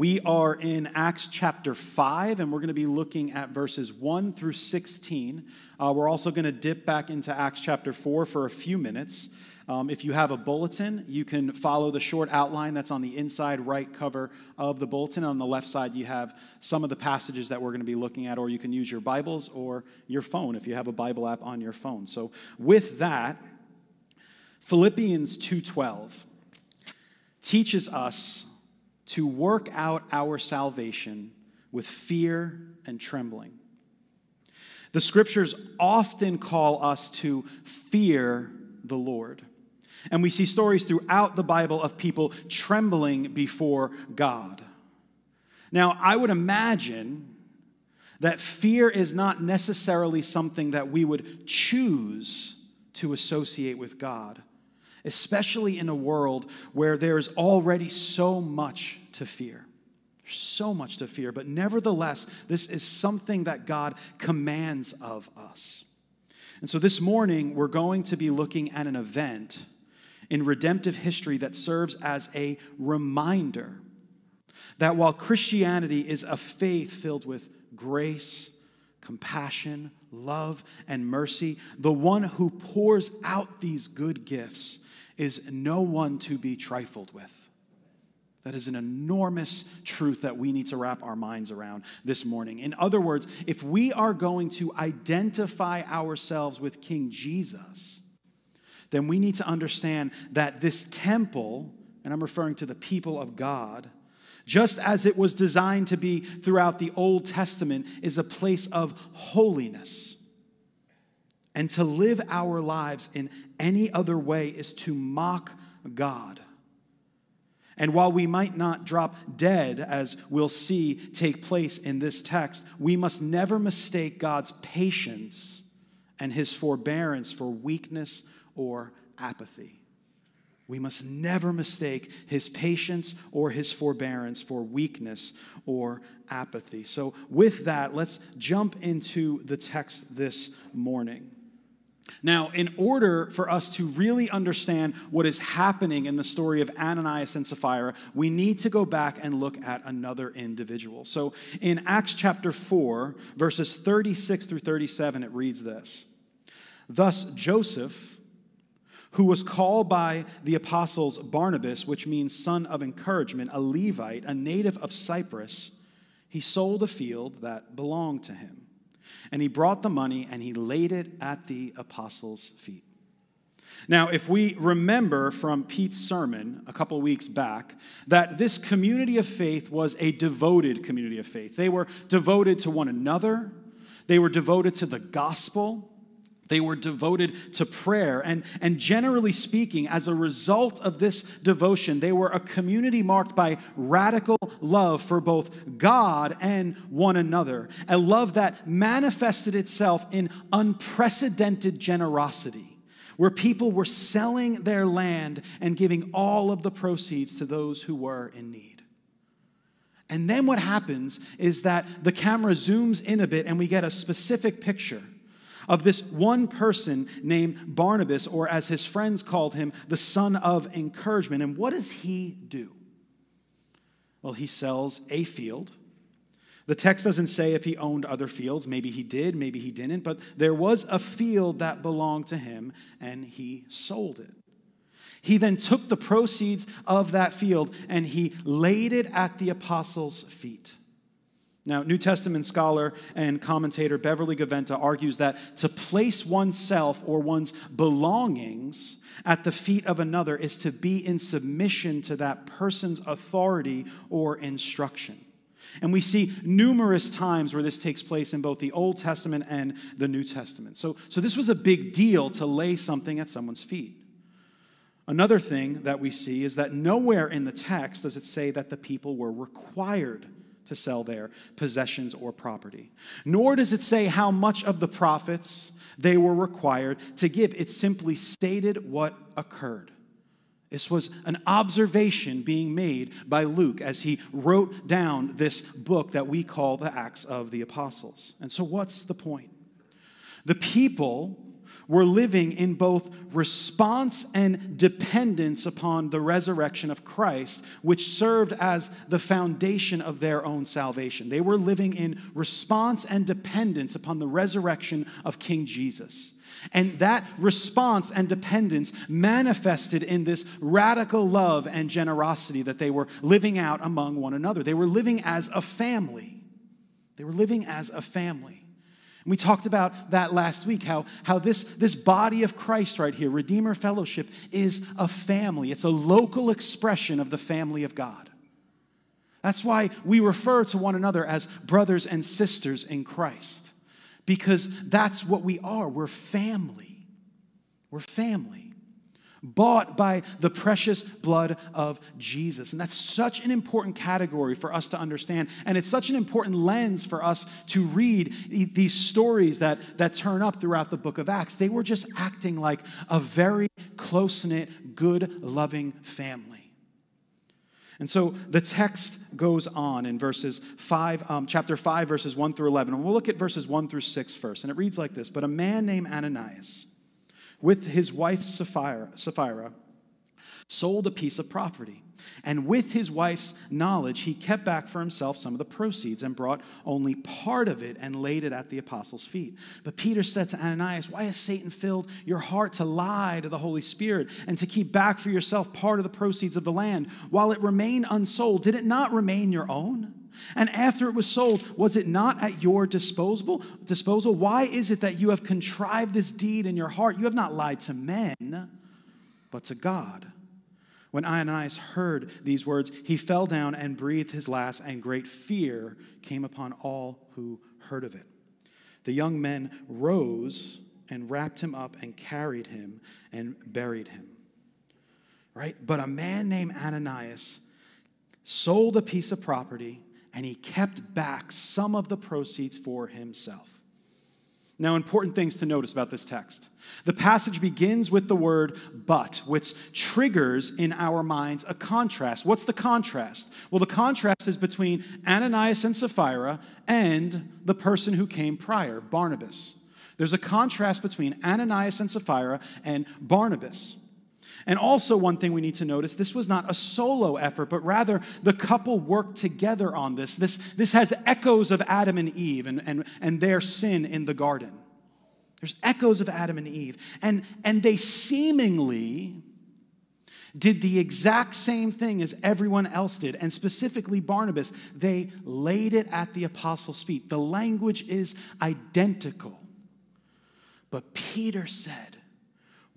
We are in Acts chapter 5, and we're going to be looking at verses 1 through 16. Uh, we're also going to dip back into Acts chapter 4 for a few minutes. Um, if you have a bulletin, you can follow the short outline that's on the inside right cover of the bulletin. On the left side, you have some of the passages that we're going to be looking at, or you can use your Bibles or your phone if you have a Bible app on your phone. So, with that, Philippians 2:12 teaches us to work out our salvation with fear and trembling. The scriptures often call us to fear the Lord. And we see stories throughout the Bible of people trembling before God. Now, I would imagine that fear is not necessarily something that we would choose to associate with God especially in a world where there's already so much to fear. So much to fear, but nevertheless, this is something that God commands of us. And so this morning, we're going to be looking at an event in redemptive history that serves as a reminder that while Christianity is a faith filled with grace, compassion, love, and mercy, the one who pours out these good gifts is no one to be trifled with. That is an enormous truth that we need to wrap our minds around this morning. In other words, if we are going to identify ourselves with King Jesus, then we need to understand that this temple, and I'm referring to the people of God, just as it was designed to be throughout the Old Testament, is a place of holiness. And to live our lives in any other way is to mock God. And while we might not drop dead, as we'll see take place in this text, we must never mistake God's patience and his forbearance for weakness or apathy. We must never mistake his patience or his forbearance for weakness or apathy. So, with that, let's jump into the text this morning. Now, in order for us to really understand what is happening in the story of Ananias and Sapphira, we need to go back and look at another individual. So, in Acts chapter 4, verses 36 through 37, it reads this Thus, Joseph, who was called by the apostles Barnabas, which means son of encouragement, a Levite, a native of Cyprus, he sold a field that belonged to him and he brought the money and he laid it at the apostles' feet. Now, if we remember from Pete's sermon a couple weeks back, that this community of faith was a devoted community of faith. They were devoted to one another, they were devoted to the gospel, they were devoted to prayer. And, and generally speaking, as a result of this devotion, they were a community marked by radical love for both God and one another. A love that manifested itself in unprecedented generosity, where people were selling their land and giving all of the proceeds to those who were in need. And then what happens is that the camera zooms in a bit and we get a specific picture of this one person named Barnabas, or as his friends called him, the son of encouragement. And what does he do? Well, he sells a field. The text doesn't say if he owned other fields. Maybe he did, maybe he didn't, but there was a field that belonged to him and he sold it. He then took the proceeds of that field and he laid it at the apostles' feet. Now, New Testament scholar and commentator Beverly Gaventa argues that to place oneself or one's belongings at the feet of another is to be in submission to that person's authority or instruction. And we see numerous times where this takes place in both the Old Testament and the New Testament. So, so this was a big deal to lay something at someone's feet. Another thing that we see is that nowhere in the text does it say that the people were required to sell their possessions or property. Nor does it say how much of the profits they were required to give. It simply stated what occurred. This was an observation being made by Luke as he wrote down this book that we call the Acts of the Apostles. And so, what's the point? The people were living in both response and dependence upon the resurrection of Christ, which served as the foundation of their own salvation. They were living in response and dependence upon the resurrection of King Jesus. And that response and dependence manifested in this radical love and generosity that they were living out among one another. They were living as a family. They were living as a family. We talked about that last week, how, how this, this body of Christ right here, Redeemer Fellowship, is a family. It's a local expression of the family of God. That's why we refer to one another as brothers and sisters in Christ, because that's what we are. We're family. We're family bought by the precious blood of Jesus. And that's such an important category for us to understand. And it's such an important lens for us to read these stories that, that turn up throughout the book of Acts. They were just acting like a very close knit, good, loving family. And so the text goes on in verses 5, um, chapter 5, verses 1 through 11. And we'll look at verses 1 through 6 first. And it reads like this But a man named Ananias, with his wife Sapphira, Sapphira sold a piece of property. And with his wife's knowledge, he kept back for himself some of the proceeds and brought only part of it and laid it at the apostles' feet. But Peter said to Ananias, Why has Satan filled your heart to lie to the Holy Spirit and to keep back for yourself part of the proceeds of the land? While it remained unsold, did it not remain your own? And after it was sold, was it not at your disposal? Disposal? Why is it that you have contrived this deed in your heart? You have not lied to men, but to God. When Ananias heard these words, he fell down and breathed his last, and great fear came upon all who heard of it. The young men rose and wrapped him up and carried him and buried him. Right? But a man named Ananias sold a piece of property and he kept back some of the proceeds for himself. Now, important things to notice about this text. The passage begins with the word but, which triggers in our minds a contrast. What's the contrast? Well, the contrast is between Ananias and Sapphira and the person who came prior, Barnabas. There's a contrast between Ananias and Sapphira and Barnabas. And also, one thing we need to notice this was not a solo effort, but rather the couple worked together on this. This, this has echoes of Adam and Eve and, and, and their sin in the garden. There's echoes of Adam and Eve. And, and they seemingly did the exact same thing as everyone else did, and specifically Barnabas. They laid it at the apostles' feet. The language is identical. But Peter said,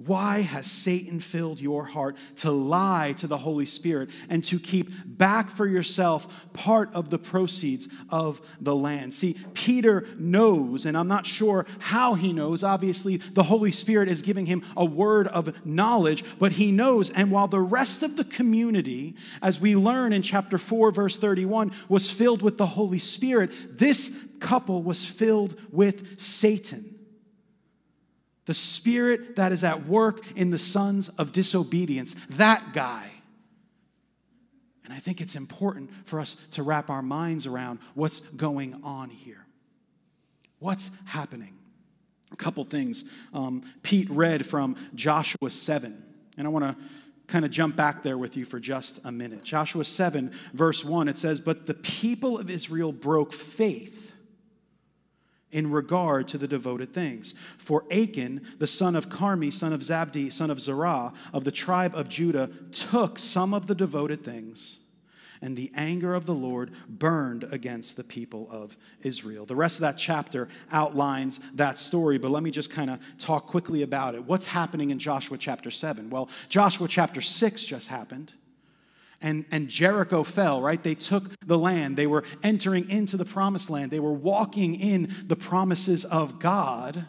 why has Satan filled your heart to lie to the Holy Spirit and to keep back for yourself part of the proceeds of the land? See, Peter knows, and I'm not sure how he knows. Obviously, the Holy Spirit is giving him a word of knowledge, but he knows. And while the rest of the community, as we learn in chapter 4, verse 31, was filled with the Holy Spirit, this couple was filled with Satan the spirit that is at work in the sons of disobedience, that guy. And I think it's important for us to wrap our minds around what's going on here. What's happening? A couple things. Um, Pete read from Joshua 7, and I want to kind of jump back there with you for just a minute. Joshua 7, verse 1, it says, But the people of Israel broke faith in regard to the devoted things. For Achan, the son of Carmi, son of Zabdi, son of Zerah, of the tribe of Judah, took some of the devoted things, and the anger of the Lord burned against the people of Israel. The rest of that chapter outlines that story, but let me just kind of talk quickly about it. What's happening in Joshua chapter 7? Well, Joshua chapter 6 just happened and, and Jericho fell, right? They took the land. They were entering into the promised land. They were walking in the promises of God.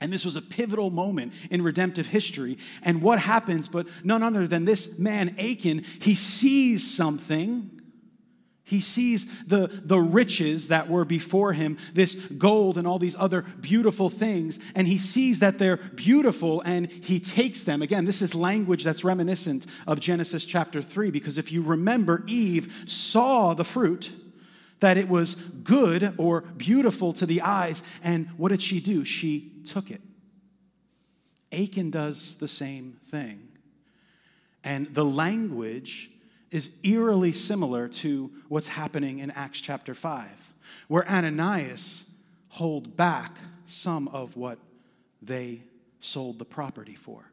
And this was a pivotal moment in redemptive history. And what happens, but none other than this man, Achan, he sees something he sees the, the riches that were before him, this gold and all these other beautiful things, and he sees that they're beautiful and he takes them. Again, this is language that's reminiscent of Genesis chapter 3, because if you remember, Eve saw the fruit, that it was good or beautiful to the eyes, and what did she do? She took it. Achan does the same thing. And the language is eerily similar to what's happening in Acts chapter 5, where Ananias hold back some of what they sold the property for.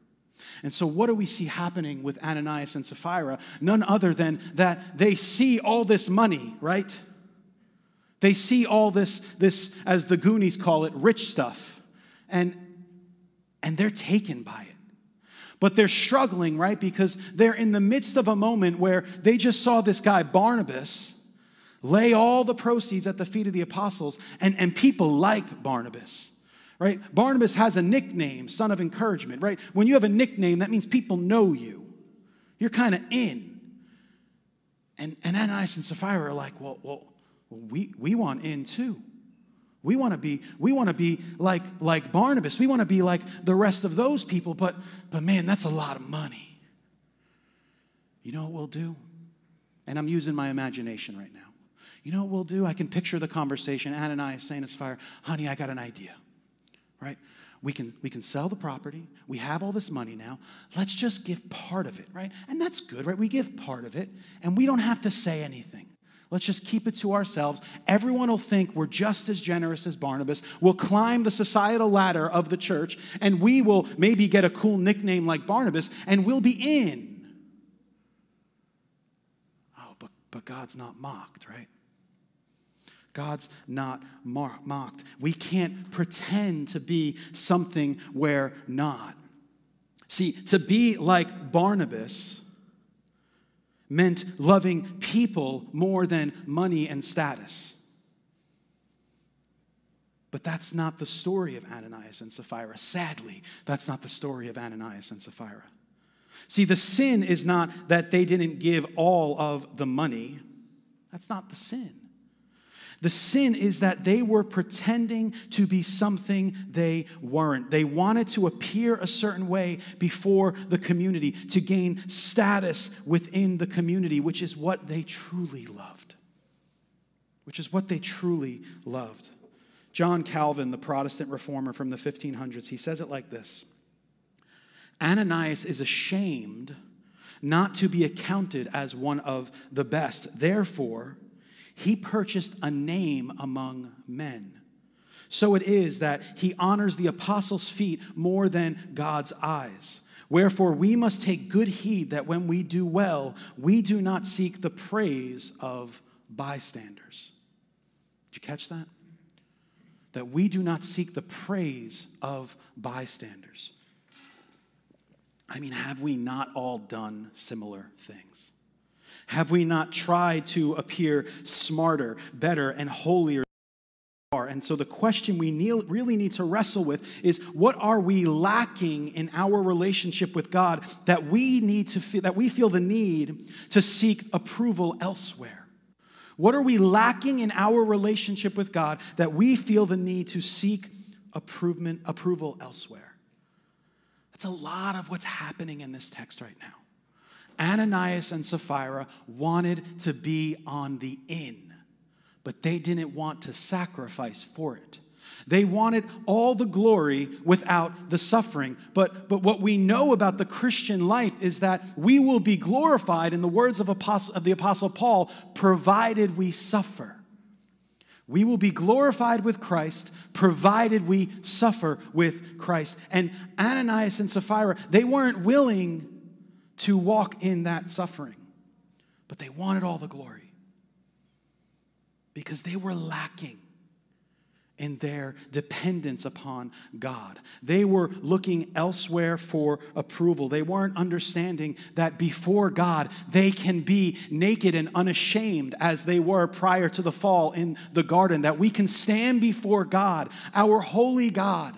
And so, what do we see happening with Ananias and Sapphira? None other than that they see all this money, right? They see all this, this as the Goonies call it, rich stuff, and, and they're taken by it. But they're struggling, right? Because they're in the midst of a moment where they just saw this guy, Barnabas, lay all the proceeds at the feet of the apostles, and, and people like Barnabas right? Barnabas has a nickname, son of encouragement, right? When you have a nickname, that means people know you. You're kind of in. And, and Ananias and Sapphira are like, well, well, we, we want in too. We want to be, we want to be like, like Barnabas. We want to be like the rest of those people, but, but man, that's a lot of money. You know what we'll do? And I'm using my imagination right now. You know what we'll do? I can picture the conversation. Ananias saying to Sapphira, honey, I got an idea, right? We can, we can sell the property. We have all this money now. Let's just give part of it, right? And that's good, right? We give part of it, and we don't have to say anything. Let's just keep it to ourselves. Everyone will think we're just as generous as Barnabas. We'll climb the societal ladder of the church, and we will maybe get a cool nickname like Barnabas, and we'll be in. Oh, but, but God's not mocked, right? God's not mocked. We can't pretend to be something we're not. See, to be like Barnabas meant loving people more than money and status. But that's not the story of Ananias and Sapphira. Sadly, that's not the story of Ananias and Sapphira. See, the sin is not that they didn't give all of the money. That's not the sin. The sin is that they were pretending to be something they weren't. They wanted to appear a certain way before the community, to gain status within the community, which is what they truly loved. Which is what they truly loved. John Calvin, the Protestant reformer from the 1500s, he says it like this Ananias is ashamed not to be accounted as one of the best. Therefore, he purchased a name among men. So it is that he honors the apostles' feet more than God's eyes. Wherefore, we must take good heed that when we do well, we do not seek the praise of bystanders. Did you catch that? That we do not seek the praise of bystanders. I mean, have we not all done similar things? Have we not tried to appear smarter, better, and holier? And so, the question we really need to wrestle with is what are we lacking in our relationship with God that we need to feel, that we feel the need to seek approval elsewhere? What are we lacking in our relationship with God that we feel the need to seek approval elsewhere? That's a lot of what's happening in this text right now. Ananias and Sapphira wanted to be on the in, but they didn't want to sacrifice for it. They wanted all the glory without the suffering. But, but what we know about the Christian life is that we will be glorified, in the words of, Apostle, of the Apostle Paul, provided we suffer. We will be glorified with Christ provided we suffer with Christ. And Ananias and Sapphira, they weren't willing to walk in that suffering. But they wanted all the glory because they were lacking in their dependence upon God. They were looking elsewhere for approval. They weren't understanding that before God, they can be naked and unashamed as they were prior to the fall in the garden, that we can stand before God, our holy God,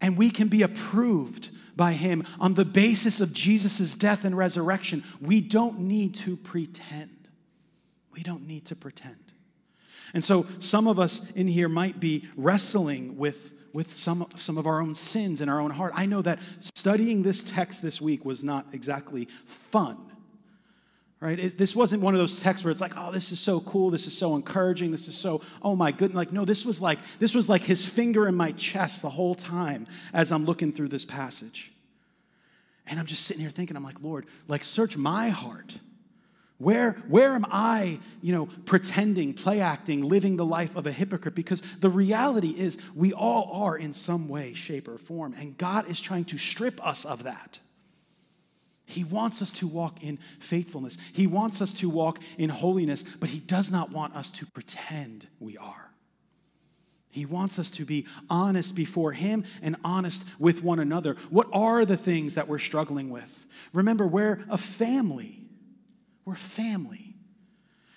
and we can be approved by Him on the basis of Jesus' death and resurrection. We don't need to pretend. We don't need to pretend. And so some of us in here might be wrestling with, with some, some of our own sins in our own heart. I know that studying this text this week was not exactly fun right? It, this wasn't one of those texts where it's like, oh, this is so cool, this is so encouraging, this is so, oh my goodness. Like, no, this was like, this was like his finger in my chest the whole time as I'm looking through this passage. And I'm just sitting here thinking, I'm like, Lord, like search my heart. Where, where am I, you know, pretending, play acting, living the life of a hypocrite? Because the reality is we all are in some way, shape, or form. And God is trying to strip us of that. He wants us to walk in faithfulness. He wants us to walk in holiness, but He does not want us to pretend we are. He wants us to be honest before Him and honest with one another. What are the things that we're struggling with? Remember, we're a family. We're family.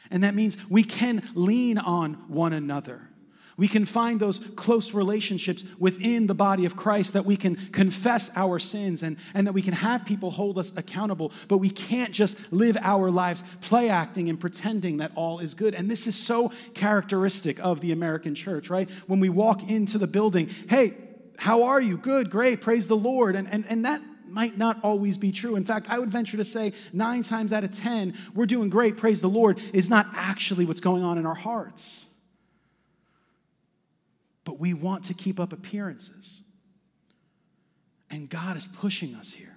And that means we can lean on one another. We can find those close relationships within the body of Christ that we can confess our sins and, and that we can have people hold us accountable, but we can't just live our lives play acting and pretending that all is good. And this is so characteristic of the American church, right? When we walk into the building, hey, how are you? Good, great, praise the Lord. And, and, and that might not always be true. In fact, I would venture to say nine times out of 10, we're doing great, praise the Lord, is not actually what's going on in our hearts but we want to keep up appearances. And God is pushing us here.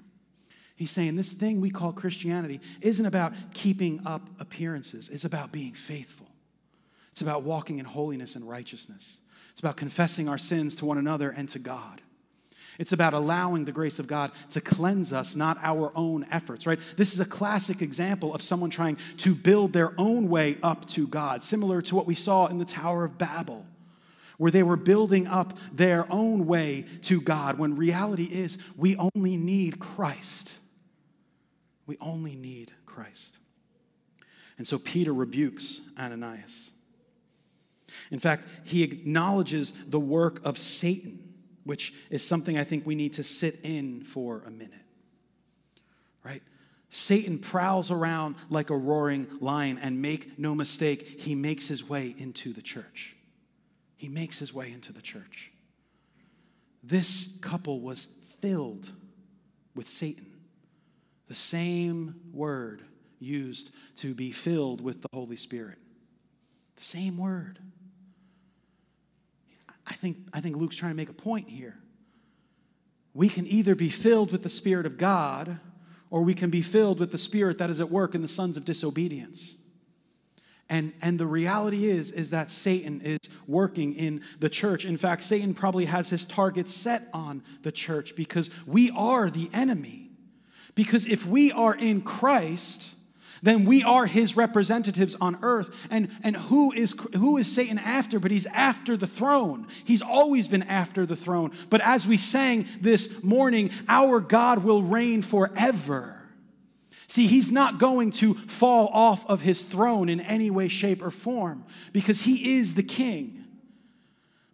He's saying this thing we call Christianity isn't about keeping up appearances, it's about being faithful. It's about walking in holiness and righteousness. It's about confessing our sins to one another and to God. It's about allowing the grace of God to cleanse us, not our own efforts, right? This is a classic example of someone trying to build their own way up to God, similar to what we saw in the Tower of Babel where they were building up their own way to God, when reality is we only need Christ. We only need Christ. And so Peter rebukes Ananias. In fact, he acknowledges the work of Satan, which is something I think we need to sit in for a minute. Right? Satan prowls around like a roaring lion, and make no mistake, he makes his way into the church he makes his way into the church. This couple was filled with Satan, the same word used to be filled with the Holy Spirit. The same word. I think, I think Luke's trying to make a point here. We can either be filled with the Spirit of God, or we can be filled with the Spirit that is at work in the sons of disobedience. And, and the reality is, is that Satan is working in the church. In fact, Satan probably has his target set on the church because we are the enemy. Because if we are in Christ, then we are his representatives on earth. And, and who, is, who is Satan after? But he's after the throne. He's always been after the throne. But as we sang this morning, our God will reign forever. See, he's not going to fall off of his throne in any way, shape, or form because he is the king.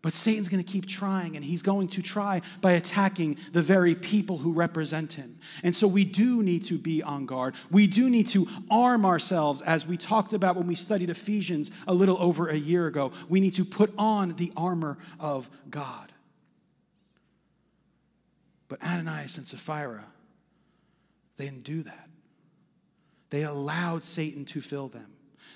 But Satan's going to keep trying, and he's going to try by attacking the very people who represent him. And so we do need to be on guard. We do need to arm ourselves, as we talked about when we studied Ephesians a little over a year ago. We need to put on the armor of God. But Ananias and Sapphira, they didn't do that. They allowed Satan to fill them.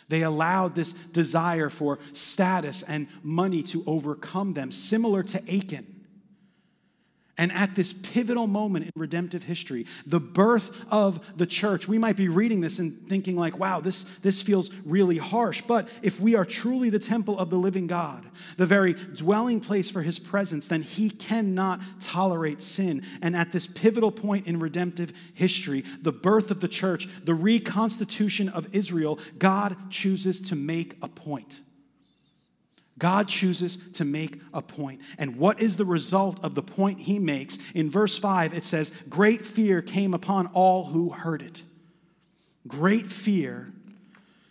They allowed this desire for status and money to overcome them, similar to Achan. And at this pivotal moment in redemptive history, the birth of the church, we might be reading this and thinking, like, wow, this, this feels really harsh. But if we are truly the temple of the living God, the very dwelling place for his presence, then he cannot tolerate sin. And at this pivotal point in redemptive history, the birth of the church, the reconstitution of Israel, God chooses to make a point. God chooses to make a point. And what is the result of the point he makes? In verse 5, it says, Great fear came upon all who heard it. Great fear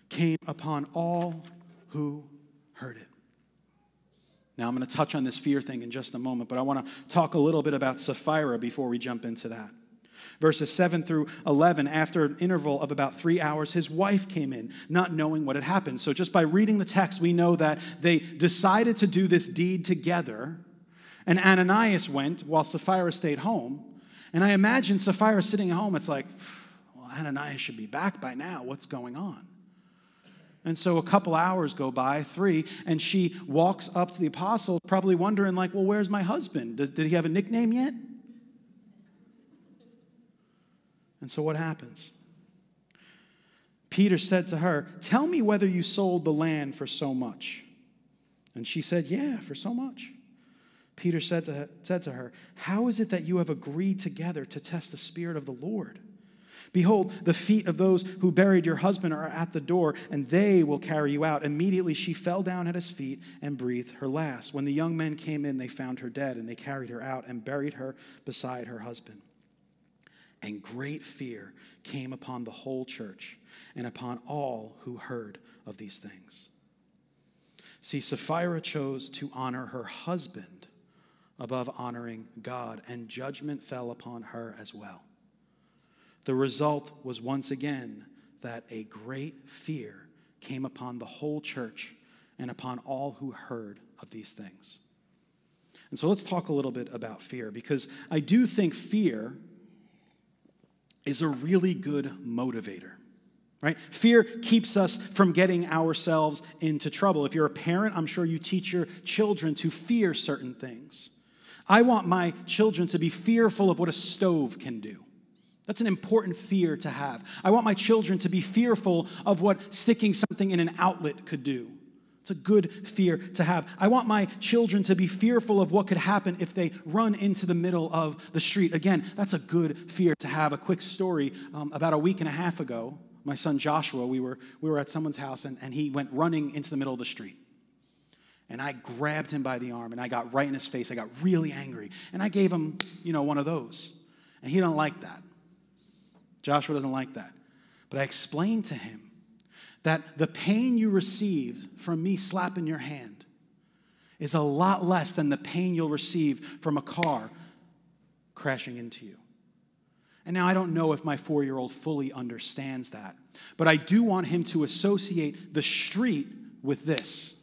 came upon all who heard it. Now, I'm going to touch on this fear thing in just a moment, but I want to talk a little bit about Sapphira before we jump into that. Verses 7 through 11, after an interval of about three hours, his wife came in, not knowing what had happened. So, just by reading the text, we know that they decided to do this deed together. And Ananias went while Sapphira stayed home. And I imagine Sapphira sitting at home, it's like, well, Ananias should be back by now. What's going on? And so a couple hours go by, three, and she walks up to the apostle, probably wondering, like, well, where's my husband? Did, did he have a nickname yet? And so what happens? Peter said to her, Tell me whether you sold the land for so much. And she said, Yeah, for so much. Peter said to, her, said to her, How is it that you have agreed together to test the Spirit of the Lord? Behold, the feet of those who buried your husband are at the door, and they will carry you out. Immediately she fell down at his feet and breathed her last. When the young men came in, they found her dead, and they carried her out and buried her beside her husband. And great fear came upon the whole church and upon all who heard of these things. See, Sapphira chose to honor her husband above honoring God, and judgment fell upon her as well. The result was once again that a great fear came upon the whole church and upon all who heard of these things. And so let's talk a little bit about fear because I do think fear is a really good motivator. Right? Fear keeps us from getting ourselves into trouble. If you're a parent, I'm sure you teach your children to fear certain things. I want my children to be fearful of what a stove can do. That's an important fear to have. I want my children to be fearful of what sticking something in an outlet could do. It's a good fear to have. I want my children to be fearful of what could happen if they run into the middle of the street. Again, that's a good fear to have. A quick story um, about a week and a half ago, my son Joshua, we were, we were at someone's house and, and he went running into the middle of the street. And I grabbed him by the arm and I got right in his face. I got really angry. And I gave him, you know, one of those. And he don't like that. Joshua doesn't like that. But I explained to him that the pain you received from me slapping your hand is a lot less than the pain you'll receive from a car crashing into you. And now I don't know if my four year old fully understands that, but I do want him to associate the street with this.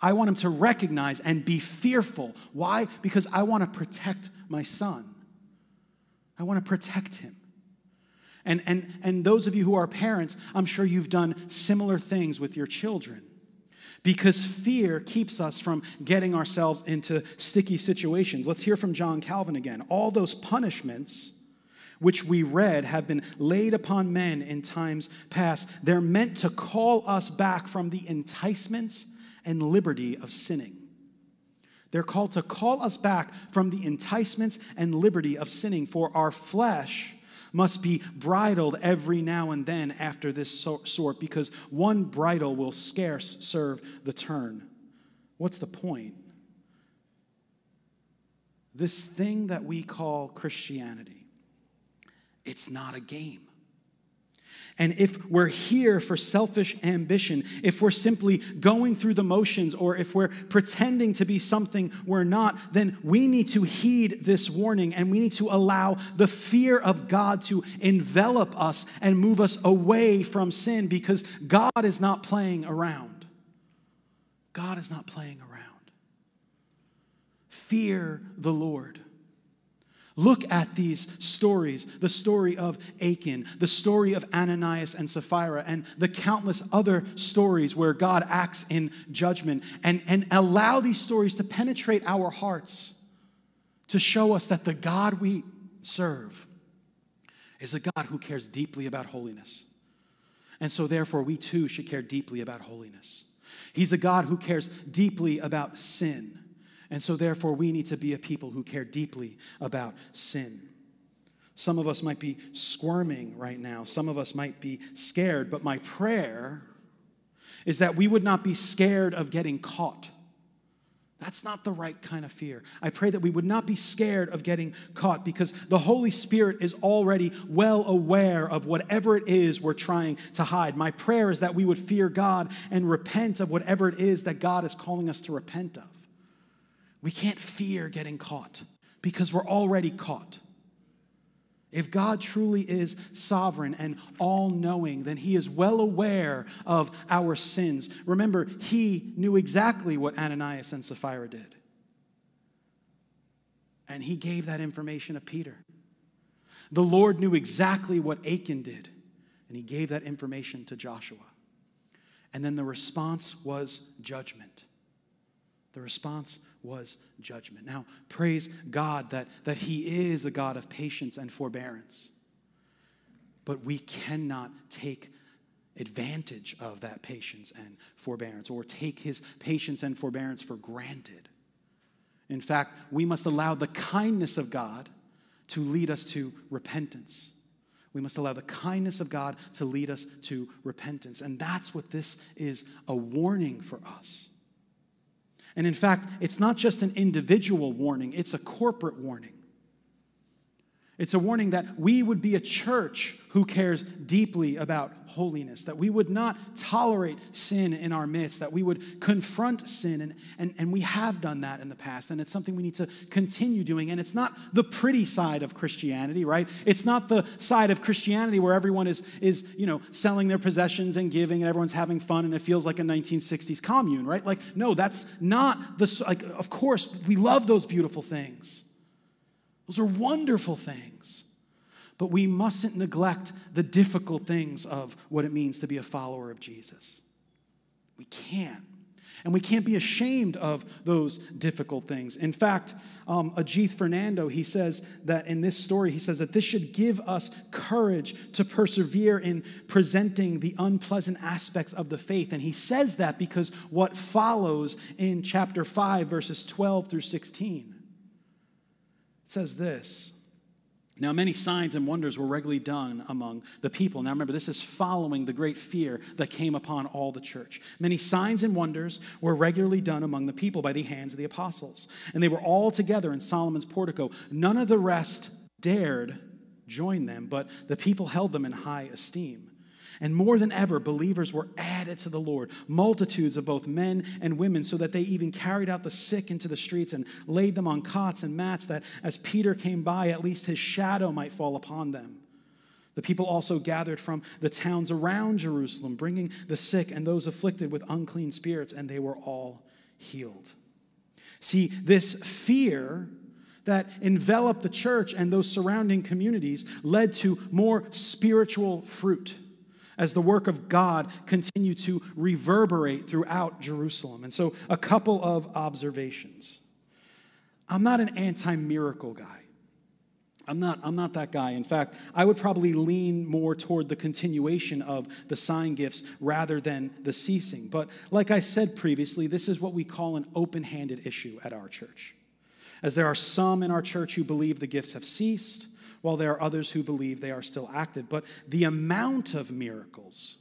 I want him to recognize and be fearful. Why? Because I want to protect my son. I want to protect him. And, and, and those of you who are parents, I'm sure you've done similar things with your children. Because fear keeps us from getting ourselves into sticky situations. Let's hear from John Calvin again. All those punishments which we read have been laid upon men in times past. They're meant to call us back from the enticements and liberty of sinning. They're called to call us back from the enticements and liberty of sinning, for our flesh must be bridled every now and then after this sort, because one bridle will scarce serve the turn. What's the point? This thing that we call Christianity, it's not a game. And if we're here for selfish ambition, if we're simply going through the motions, or if we're pretending to be something we're not, then we need to heed this warning and we need to allow the fear of God to envelop us and move us away from sin because God is not playing around. God is not playing around. Fear the Lord. Look at these stories the story of Achan, the story of Ananias and Sapphira, and the countless other stories where God acts in judgment, and, and allow these stories to penetrate our hearts to show us that the God we serve is a God who cares deeply about holiness. And so, therefore, we too should care deeply about holiness. He's a God who cares deeply about sin. And so, therefore, we need to be a people who care deeply about sin. Some of us might be squirming right now, some of us might be scared, but my prayer is that we would not be scared of getting caught. That's not the right kind of fear. I pray that we would not be scared of getting caught because the Holy Spirit is already well aware of whatever it is we're trying to hide. My prayer is that we would fear God and repent of whatever it is that God is calling us to repent of. We can't fear getting caught because we're already caught. If God truly is sovereign and all knowing, then He is well aware of our sins. Remember, He knew exactly what Ananias and Sapphira did. And He gave that information to Peter. The Lord knew exactly what Achan did, and he gave that information to Joshua. And then the response was judgment. The response was judgment. Now, praise God that, that He is a God of patience and forbearance. But we cannot take advantage of that patience and forbearance or take His patience and forbearance for granted. In fact, we must allow the kindness of God to lead us to repentance. We must allow the kindness of God to lead us to repentance. And that's what this is a warning for us. And in fact, it's not just an individual warning, it's a corporate warning. It's a warning that we would be a church who cares deeply about holiness, that we would not tolerate sin in our midst, that we would confront sin. And, and, and we have done that in the past, and it's something we need to continue doing. And it's not the pretty side of Christianity, right? It's not the side of Christianity where everyone is, is you know, selling their possessions and giving, and everyone's having fun, and it feels like a 1960s commune, right? Like, no, that's not the, like, of course, we love those beautiful things. Those are wonderful things. But we mustn't neglect the difficult things of what it means to be a follower of Jesus. We can't. And we can't be ashamed of those difficult things. In fact, um, Ajith Fernando, he says that in this story, he says that this should give us courage to persevere in presenting the unpleasant aspects of the faith. And he says that because what follows in chapter 5, verses 12 through 16 it says this Now, many signs and wonders were regularly done among the people. Now, remember, this is following the great fear that came upon all the church. Many signs and wonders were regularly done among the people by the hands of the apostles. And they were all together in Solomon's portico. None of the rest dared join them, but the people held them in high esteem. And more than ever, believers were added to the Lord, multitudes of both men and women, so that they even carried out the sick into the streets and laid them on cots and mats, that as Peter came by, at least his shadow might fall upon them. The people also gathered from the towns around Jerusalem, bringing the sick and those afflicted with unclean spirits, and they were all healed. See, this fear that enveloped the church and those surrounding communities led to more spiritual fruit as the work of God continued to reverberate throughout Jerusalem. And so, a couple of observations. I'm not an anti miracle guy. I'm not, I'm not that guy. In fact, I would probably lean more toward the continuation of the sign gifts rather than the ceasing. But like I said previously, this is what we call an open handed issue at our church. As there are some in our church who believe the gifts have ceased, while there are others who believe they are still active. But the amount of miracles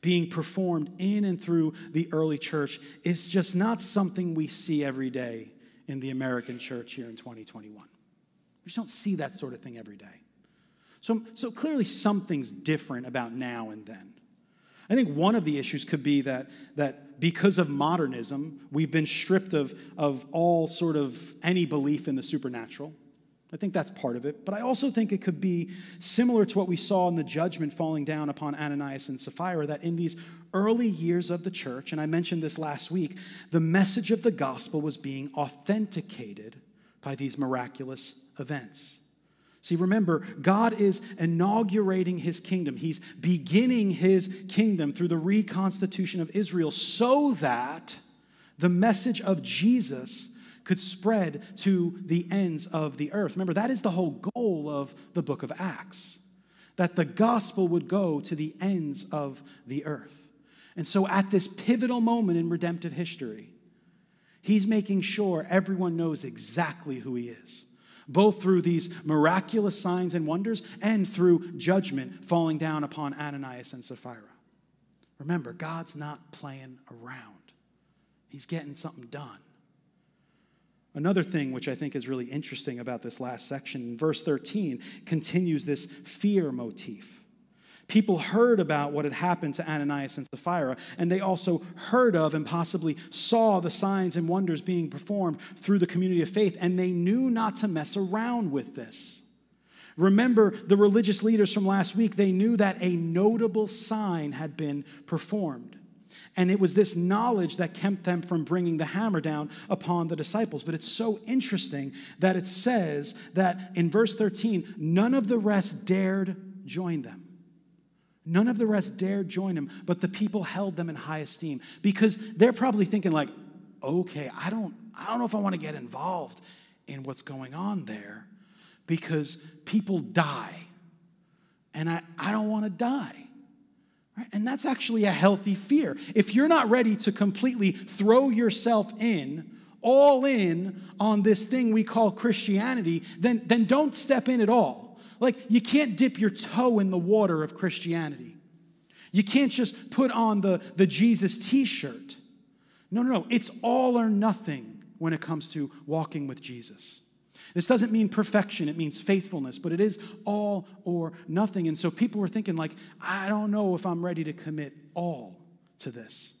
being performed in and through the early church is just not something we see every day in the American church here in 2021. We just don't see that sort of thing every day. So, so clearly, something's different about now and then. I think one of the issues could be that, that because of modernism, we've been stripped of, of all sort of any belief in the supernatural. I think that's part of it. But I also think it could be similar to what we saw in the judgment falling down upon Ananias and Sapphira, that in these early years of the church, and I mentioned this last week, the message of the gospel was being authenticated by these miraculous events. See, remember, God is inaugurating his kingdom. He's beginning his kingdom through the reconstitution of Israel so that the message of Jesus could spread to the ends of the earth. Remember, that is the whole goal of the book of Acts, that the gospel would go to the ends of the earth. And so, at this pivotal moment in redemptive history, he's making sure everyone knows exactly who he is, both through these miraculous signs and wonders and through judgment falling down upon Ananias and Sapphira. Remember, God's not playing around, he's getting something done. Another thing which I think is really interesting about this last section, verse 13, continues this fear motif. People heard about what had happened to Ananias and Sapphira, and they also heard of and possibly saw the signs and wonders being performed through the community of faith, and they knew not to mess around with this. Remember the religious leaders from last week, they knew that a notable sign had been performed. And it was this knowledge that kept them from bringing the hammer down upon the disciples. But it's so interesting that it says that in verse 13, none of the rest dared join them. None of the rest dared join him, but the people held them in high esteem because they're probably thinking like, okay, I don't, I don't know if I want to get involved in what's going on there because people die and I, I don't want to die. Right? And that's actually a healthy fear. If you're not ready to completely throw yourself in, all in on this thing we call Christianity, then, then don't step in at all. Like, you can't dip your toe in the water of Christianity. You can't just put on the, the Jesus t shirt. No, no, no. It's all or nothing when it comes to walking with Jesus. This doesn't mean perfection, it means faithfulness, but it is all or nothing. And so people were thinking, like, I don't know if I'm ready to commit all to this.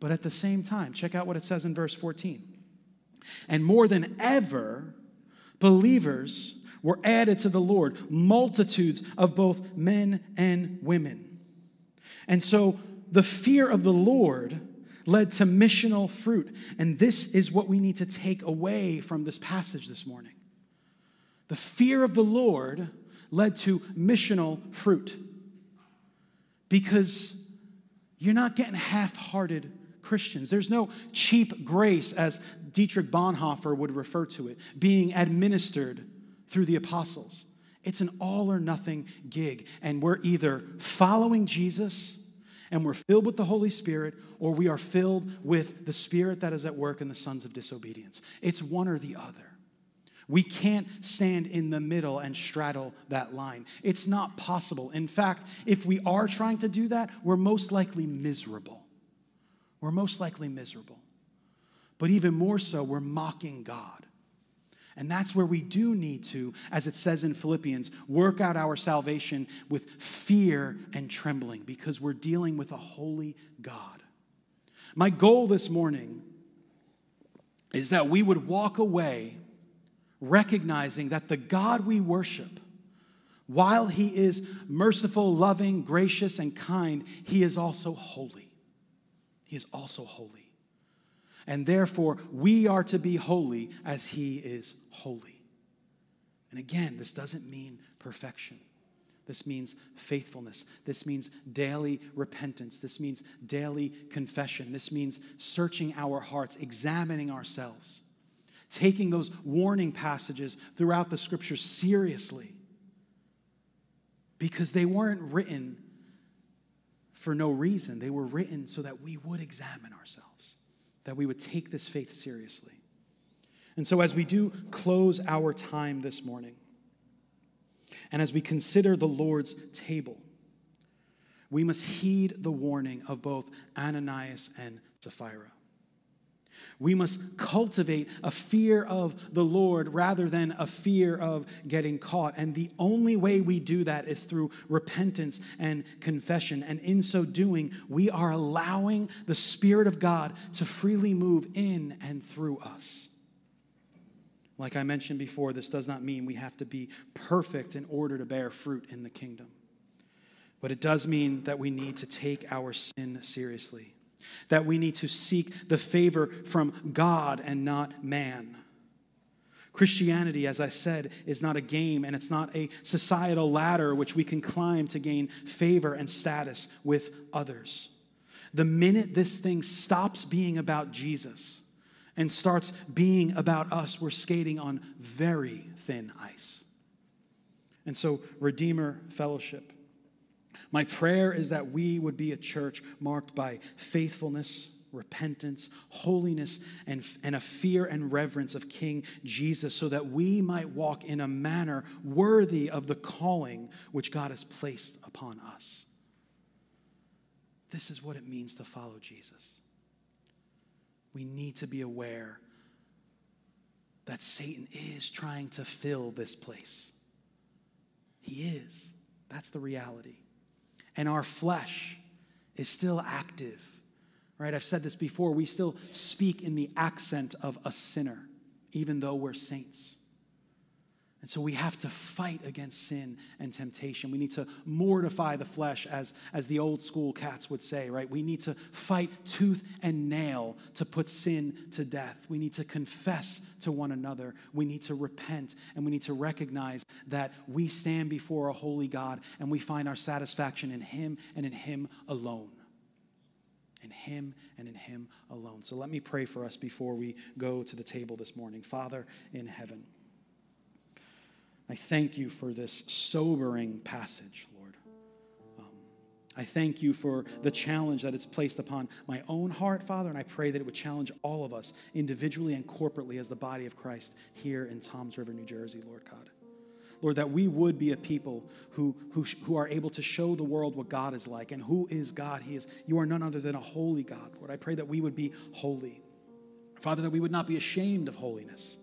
But at the same time, check out what it says in verse 14. And more than ever, believers were added to the Lord, multitudes of both men and women. And so the fear of the Lord led to missional fruit. And this is what we need to take away from this passage this morning. The fear of the Lord led to missional fruit because you're not getting half hearted Christians. There's no cheap grace, as Dietrich Bonhoeffer would refer to it, being administered through the apostles. It's an all or nothing gig. And we're either following Jesus and we're filled with the Holy Spirit, or we are filled with the Spirit that is at work in the sons of disobedience. It's one or the other. We can't stand in the middle and straddle that line. It's not possible. In fact, if we are trying to do that, we're most likely miserable. We're most likely miserable. But even more so, we're mocking God. And that's where we do need to, as it says in Philippians, work out our salvation with fear and trembling because we're dealing with a holy God. My goal this morning is that we would walk away recognizing that the God we worship, while he is merciful, loving, gracious, and kind, he is also holy. He is also holy and therefore we are to be holy as he is holy. And again, this doesn't mean perfection. This means faithfulness. This means daily repentance. This means daily confession. This means searching our hearts, examining ourselves, taking those warning passages throughout the scriptures seriously because they weren't written for no reason. They were written so that we would examine ourselves that we would take this faith seriously. And so, as we do close our time this morning, and as we consider the Lord's table, we must heed the warning of both Ananias and Sapphira. We must cultivate a fear of the Lord rather than a fear of getting caught. And the only way we do that is through repentance and confession. And in so doing, we are allowing the Spirit of God to freely move in and through us. Like I mentioned before, this does not mean we have to be perfect in order to bear fruit in the kingdom. But it does mean that we need to take our sin seriously that we need to seek the favor from God and not man. Christianity, as I said, is not a game and it's not a societal ladder which we can climb to gain favor and status with others. The minute this thing stops being about Jesus and starts being about us, we're skating on very thin ice. And so, Redeemer Fellowship, my prayer is that we would be a church marked by faithfulness, repentance, holiness, and, and a fear and reverence of King Jesus, so that we might walk in a manner worthy of the calling which God has placed upon us. This is what it means to follow Jesus. We need to be aware that Satan is trying to fill this place. He is. That's the reality and our flesh is still active. Right? I've said this before. We still speak in the accent of a sinner, even though we're saints. And so we have to fight against sin and temptation. We need to mortify the flesh, as, as the old school cats would say, right? We need to fight tooth and nail to put sin to death. We need to confess to one another. We need to repent, and we need to recognize that we stand before a holy God and we find our satisfaction in Him and in Him alone. In Him and in Him alone. So let me pray for us before we go to the table this morning. Father in heaven. I thank you for this sobering passage, Lord. Um, I thank you for the challenge that it's placed upon my own heart, Father, and I pray that it would challenge all of us individually and corporately as the body of Christ here in Toms River, New Jersey, Lord God. Lord, that we would be a people who, who, who are able to show the world what God is like and who is God. He is, you are none other than a holy God, Lord. I pray that we would be holy. Father, that we would not be ashamed of holiness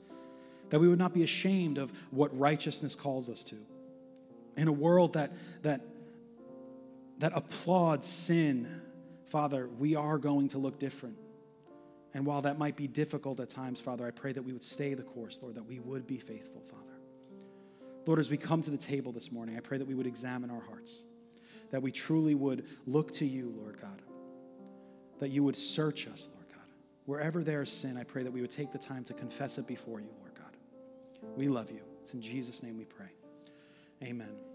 that we would not be ashamed of what righteousness calls us to. In a world that, that, that applauds sin, Father, we are going to look different. And while that might be difficult at times, Father, I pray that we would stay the course, Lord, that we would be faithful, Father. Lord, as we come to the table this morning, I pray that we would examine our hearts, that we truly would look to you, Lord God, that you would search us, Lord God. Wherever there is sin, I pray that we would take the time to confess it before you, Lord. We love you. It's in Jesus' name we pray. Amen.